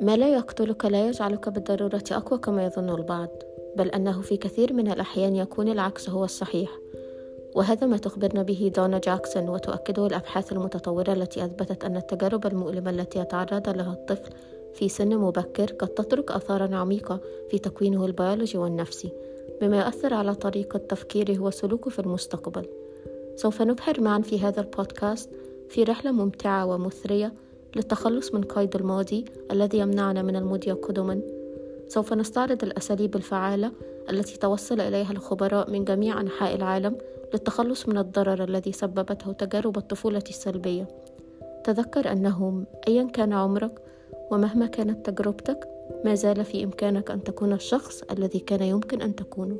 ما لا يقتلك لا يجعلك بالضرورة أقوى كما يظن البعض بل أنه في كثير من الأحيان يكون العكس هو الصحيح. وهذا ما تخبرنا به دونا جاكسون وتؤكده الأبحاث المتطورة التي أثبتت أن التجارب المؤلمة التي يتعرض لها الطفل في سن مبكر قد تترك آثارا عميقة في تكوينه البيولوجي والنفسي بما يؤثر على طريقة تفكيره وسلوكه في المستقبل. سوف نبحر معا في هذا البودكاست في رحلة ممتعة ومثرية للتخلص من قيد الماضي الذي يمنعنا من المضي قدما. سوف نستعرض الأساليب الفعالة التي توصل إليها الخبراء من جميع أنحاء العالم للتخلص من الضرر الذي سببته تجارب الطفولة السلبية. تذكر أنه أيا كان عمرك ومهما كانت تجربتك ما زال في إمكانك أن تكون الشخص الذي كان يمكن أن تكونه.